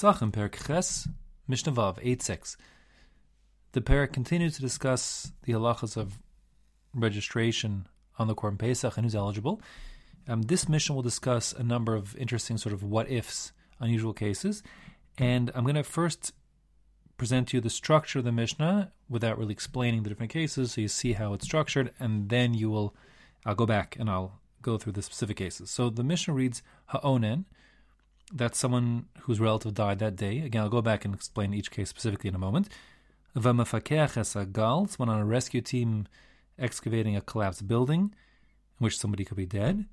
Pesachim, Perek Ches, Mishnah Vav, 8.6. The perek continues to discuss the halachas of registration on the Korban Pesach and who's eligible. Um, this Mishnah will discuss a number of interesting sort of what ifs, unusual cases, and I'm going to first present to you the structure of the Mishnah without really explaining the different cases, so you see how it's structured, and then you will. I'll go back and I'll go through the specific cases. So the Mishnah reads Ha'onen, that's someone whose relative died that day. Again, I'll go back and explain each case specifically in a moment. V'mafakeach esagal, someone on a rescue team excavating a collapsed building in which somebody could be dead.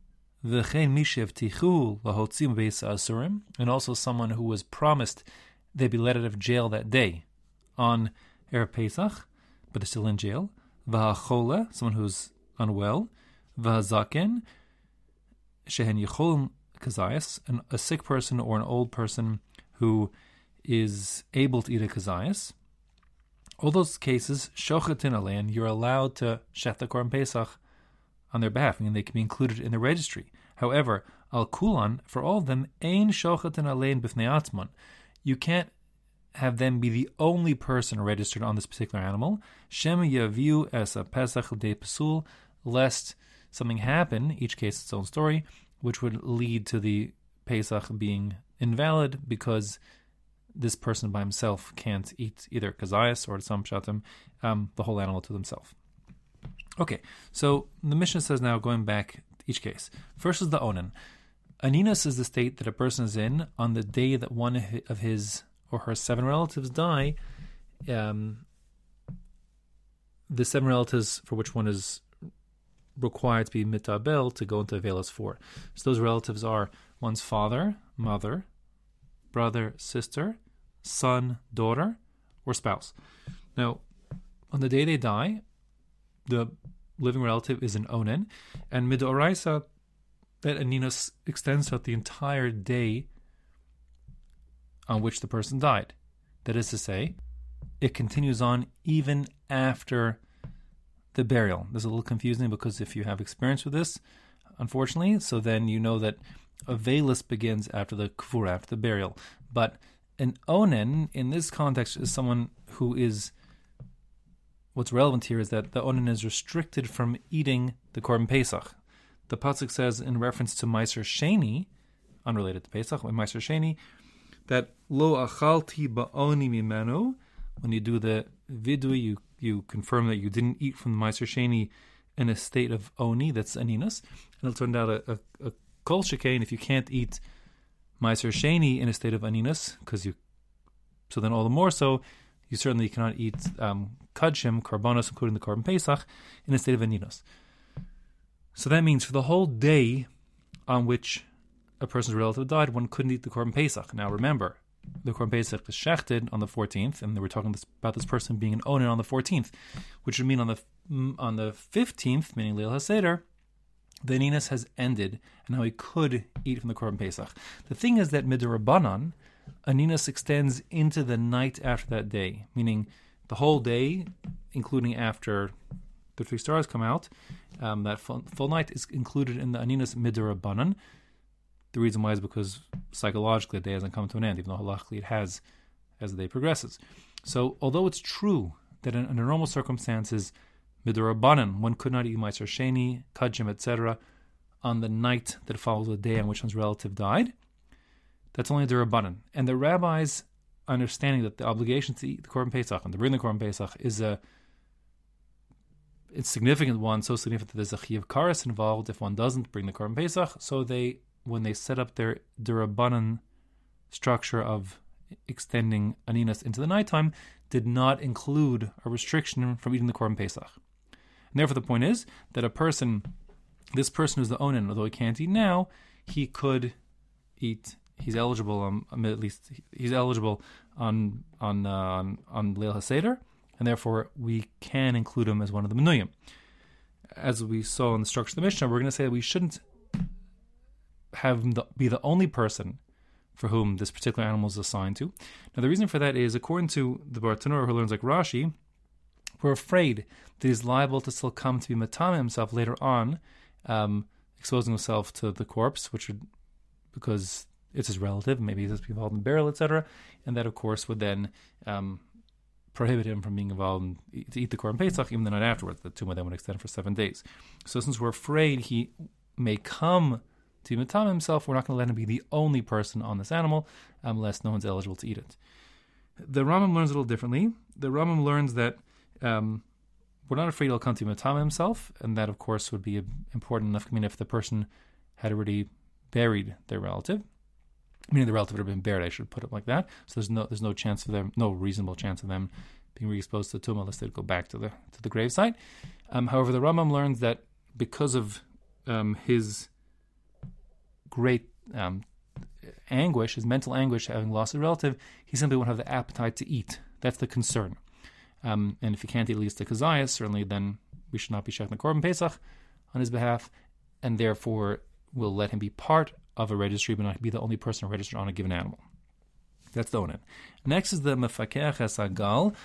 V'chein mishev tichu lahotzim asurim, and also someone who was promised they'd be let out of jail that day on Erev Pesach, but is still in jail. V'hachole, someone who's unwell. V'hazaken, shehen yicholim kazayas, a sick person or an old person who is able to eat a kazayas. All those cases, shochatin alein, you're allowed to shecht the korban pesach on their behalf, and they can be included in the registry. However, al kulan for all of them, ein shochatin alein b'fnei You can't have them be the only person registered on this particular animal. Shem yaviu as a pesach de pesul, lest something happen. Each case its own story, which would lead to the pesach being invalid because this person by himself can't eat either kazayas or some shatim, um, the whole animal to themselves. Okay, so the Mishnah says now, going back each case. First is the onan. Aninas is the state that a person is in on the day that one of his or her seven relatives die. Um, the seven relatives for which one is required to be mitabel to go into Avelas for. So those relatives are one's father, mother, brother, sister, son, daughter, or spouse. Now, on the day they die, the living relative is an onen, and midoraisa, that aninus extends throughout the entire day on which the person died. That is to say, it continues on even after the burial. This is a little confusing because if you have experience with this, unfortunately, so then you know that avelus begins after the kvura, after the burial. But an onen in this context is someone who is what's relevant here is that the onen is restricted from eating the korban pesach. The pasuk says in reference to Meiser Sheni, unrelated to Pesach, Meiser Sheni, that lo achalti ba'oni mimenu. When you do the vidui, you you confirm that you didn't eat from the Meiser Sheni in a state of oni, that's aninus, and it'll turn out a, a, a kol shekain if you can't eat Meiser Sheni in a state of aninus, because you, so then all the more so, you certainly cannot eat um, kadshim, including the korban pesach, in a state of aninus. So that means for the whole day on which a person's relative died, one couldn't eat the korban pesach. Now remember, the korban pesach is shechted on the 14th, and they were talking this, about this person being an onen on the 14th, which would mean on the on the 15th, meaning Leil HaSeder, the Ninas has ended, and now he could eat from the Korban Pesach. The thing is that Midrabanan, Aninas extends into the night after that day, meaning the whole day, including after the three stars come out, um, that full, full, night is included in the Aninas Midrabanan. The reason why is because psychologically the day hasn't come to an end, even though halachically it has as the day progresses. So, although it's true that in, under normal circumstances Midorabanan, one could not eat Meiser Sheni, Kadshim, etc., on the night that follows the day on which one's relative died. That's only the Rabbanan. And the rabbis understanding that the obligation to eat the Korban Pesach and to bring the Korban Pesach is a it's significant one, so significant that there's a Chiyav Karas involved if one doesn't bring the Korban Pesach. So they, when they set up their Durabanan structure of extending Aninas into the nighttime, did not include a restriction from eating the Korban Pesach. And therefore, the point is that a person, this person who's the onen, although he can't eat now, he could eat. He's eligible, um at least he's eligible on on uh, on on Leil Haseder, and therefore we can include him as one of the menuyim. As we saw in the structure of the Mishnah, we're going to say that we shouldn't have him be the only person for whom this particular animal is assigned to. Now, the reason for that is, according to the Bartanur who learns like Rashi, we're afraid that he's liable to still come to be matame himself later on, um, exposing himself to the corpse, which would, because it's his relative, maybe he's involved in burial, etc., and that of course would then um, prohibit him from being involved in, to eat the korban pesach even the night afterwards. The tumah then would extend for seven days. So since we're afraid he may come to matam himself, we're not going to let him be the only person on this animal unless no one's eligible to eat it. The Rambam learns a little differently. The Rambam learns that um, we're not afraid he'll come to matam himself, and that of course would be important enough. I mean, if the person had already buried their relative, meaning the relative would have been buried. I should put it like that. So there's no there's no chance for them, no reasonable chance of them being re-exposed to tumah unless they go back to the to the gravesite. Um, however, the Rambam learns that because of um, his great um, anguish, his mental anguish, having lost a relative, he simply won't have the appetite to eat. That's the concern. Um, and if he can't eat at least the kazayas, certainly then we should not be shechting the korban pesach on his behalf, and therefore will let him be part of a registry, but not be the only person registered on a given animal. That's the onen. Next is the mefakech esagal.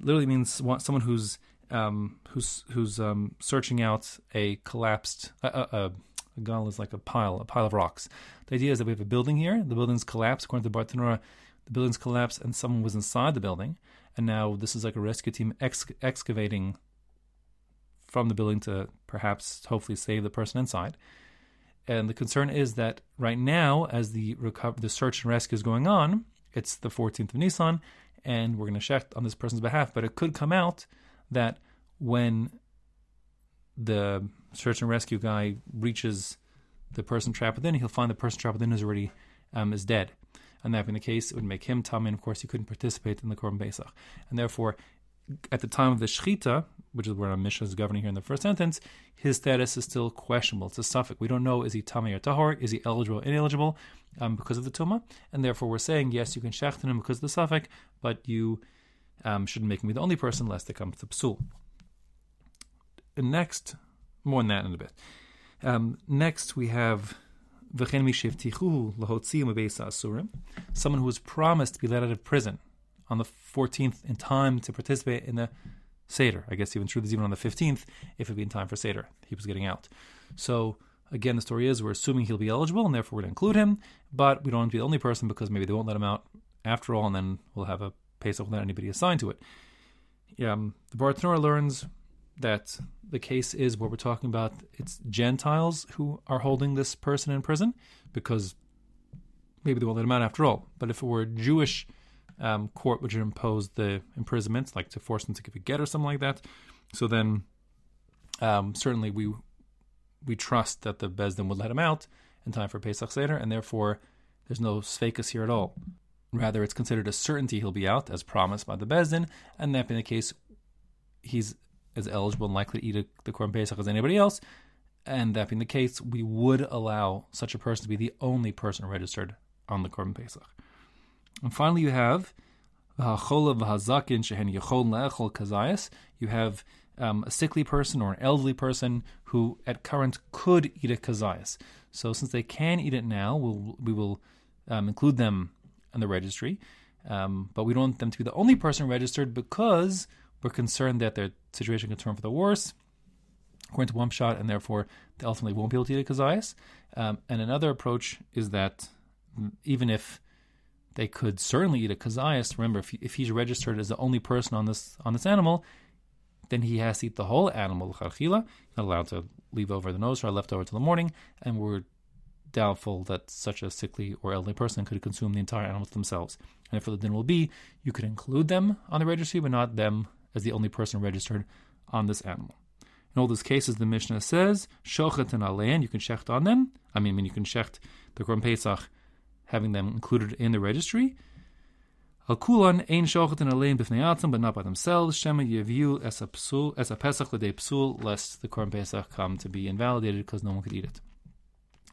Literally means someone who's um, who's who's um, searching out a collapsed. Uh, uh, a gal is like a pile, a pile of rocks. The idea is that we have a building here. The building's collapsed. According to Bartanura, the building's collapsed, and someone was inside the building. And now this is like a rescue team ex- excavating from the building to perhaps, hopefully, save the person inside. And the concern is that right now, as the recover, the search and rescue is going on, it's the 14th of Nissan, and we're going to check on this person's behalf. But it could come out that when the search and rescue guy reaches the person trapped within, he'll find the person trapped within is already um, is dead. And that being the case, it would make him tamei, and of course, he couldn't participate in the Korban Pesach. And therefore, at the time of the Shechita, which is where our Mishnah is governing here in the first sentence, his status is still questionable. It's a safek. We don't know is he Tamei or Tahor, is he eligible or ineligible um, because of the Tumah, and therefore we're saying, yes, you can shechten him because of the safek, but you um, shouldn't make him be the only person lest it comes to Psul. Next, more on that in a bit. Um, next, we have someone who was promised to be let out of prison on the 14th in time to participate in the Seder. I guess even true is even on the 15th, if it'd be in time for Seder. He was getting out. So, again, the story is we're assuming he'll be eligible, and therefore we're going to include him, but we don't want to be the only person because maybe they won't let him out after all, and then we'll have a Pesach without anybody assigned to it. Um, the Bartanura learns that the case is what we're talking about. It's Gentiles who are holding this person in prison because maybe they won't let him out after all. But if it were a Jewish um, court which would impose the imprisonment, like to force them to give a get or something like that, so then um, certainly we we trust that the Beis Din would let him out in time for Pesach Seder, and therefore there's no sfekas here at all. Rather, it's considered a certainty he'll be out, as promised by the Beis Din, and that being the case, he's as eligible and likely to eat a, the Korban Pesach as anybody else. And that being the case, we would allow such a person to be the only person registered on the Korban Pesach. And finally, you have you have um, a sickly person or an elderly person who at current could eat a kazayas. So since they can eat it now, we'll, we will um, include them in the registry. Um, but we don't want them to be the only person registered because we're concerned that their situation could turn for the worse, according to one shot, and therefore they ultimately won't be able to eat a kazayas. Um, and another approach is that even if they could certainly eat a kazayas, remember if, he, if he's registered as the only person on this on this animal, then he has to eat the whole animal. He's not allowed to leave over the nose or left over till the morning, and we're doubtful that such a sickly or elderly person could consume the entire animal themselves. And therefore, the din will be you could include them on the registry, but not them as the only person registered on this animal. In all these cases, the Mishnah says, Shochatin Alein, you can shecht on them. I mean, when you can shecht the Korban Pesach, having them included in the registry. Al Kulan, Ein Shochatin Alein b'fnei but not by themselves. Shema Yeviu es a Pesach l'dei psul, lest the Korban Pesach come to be invalidated because no one could eat it.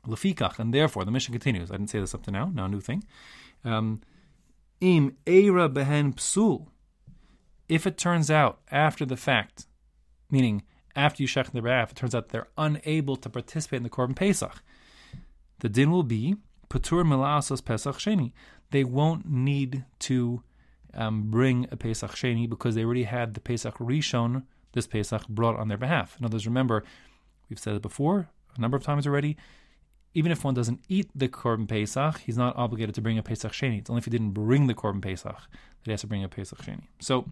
Lefikach, and therefore, the Mishnah continues. I didn't say this up to now, now new thing. Um, Im Eira behen psul, if it turns out after the fact, meaning after you shech the behalf, it turns out they're unable to participate in the Korban Pesach, the din will be Patur Milasos Pesach Sheni. They won't need to um, bring a Pesach Sheni because they already had the Pesach Rishon, this Pesach, brought on their behalf. In other words, remember, we've said it before a number of times already. even if one doesn't eat the korban pesach, he's not obligated to bring a pesach sheni. It's only if he didn't bring the korban pesach that he has to bring a pesach sheni. So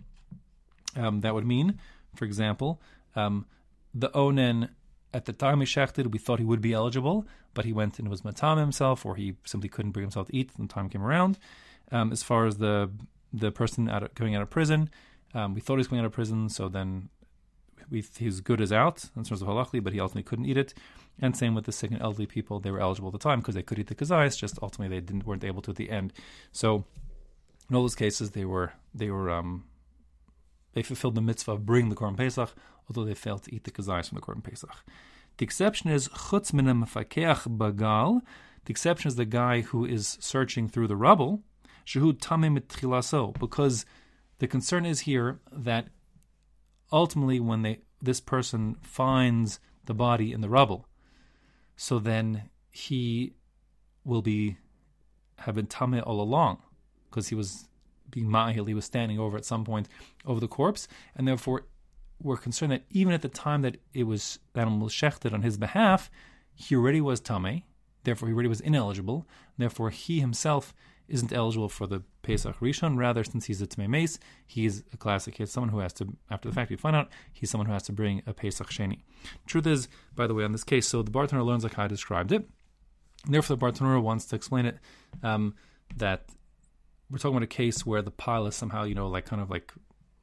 um, that would mean, for example, um, the onen at the time he shechted, we thought he would be eligible, but he went and was matam himself, or he simply couldn't bring himself to eat the time came around. Um, as far as the the person out of, coming out of prison, um, we thought he was coming out of prison, so then we, he's good as out in terms of halachli, but he ultimately couldn't eat it. And same with the sick and elderly people; they were eligible at the time because they could eat the kazayas, just ultimately they didn't weren't able to at the end. So in all those cases, they were they were um, they fulfilled the mitzvah of bringing the korban pesach, although they failed to eat the kazayas from the korban pesach. The exception is chutz minim bagal. The exception is the guy who is searching through the rubble, shehu tamim because the concern is here that ultimately when they this person finds the body in the rubble, so then he will be have been tame all along because he was being ma'il, he was standing over at some point over the corpse, and therefore we're concerned that even at the time that it was the animal shechted on his behalf, he already was tame, therefore he already was ineligible, therefore he himself isn't eligible for the Pesach Rishon. Rather, since he's a Tmei Meis, he's a classic case, someone who has to, after the fact, you find out he's someone who has to bring a Pesach Sheni. Truth is, by the way, on this case, so the Bartanura learns like I described it. Therefore, the Bartanura wants to explain it um, that we're talking about a case where the pile is somehow, you know, like kind of like,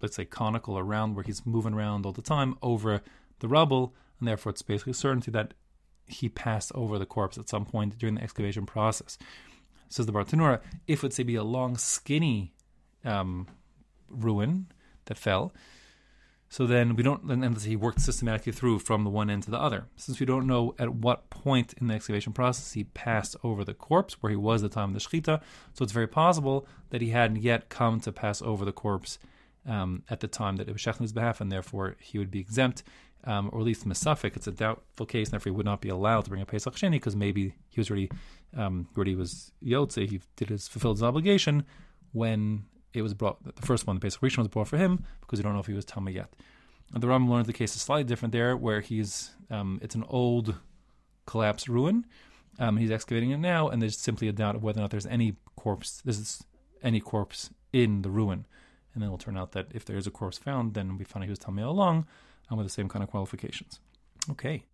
let's say, conical around where he's moving around all the time over the rubble, and therefore it's basically certainty that he passed over the corpse at some point during the excavation process. Says the Bartanura, if it's say be a long, skinny um, ruin that fell, so then we don't, and he worked systematically through from the one end to the other. Since we don't know at what point in the excavation process he passed over the corpse, where he was at the time of the shechita, so it's very possible that he hadn't yet come to pass over the corpse um, at the time that it was shechted behalf, and therefore he would be exempt, um, or at least Mesafik. It's a doubtful case, and therefore he would not be allowed to bring a Pesach Sheni because maybe he was already, um, already was Yotze, he did his fulfilled his obligation when it was brought, the first one, the Pesach Rishon was brought for him because we don't know if he was Tama yet. And the Rambam learns the case is slightly different there, where he's, um, it's an old collapsed ruin. Um, he's excavating it now, and there's simply a doubt of whether or not there's any corpse, there's any corpse in the ruin. And then it'll turn out that if there is a corpse found, then we find out he was Tamei along, and with the same kind of qualifications. Okay.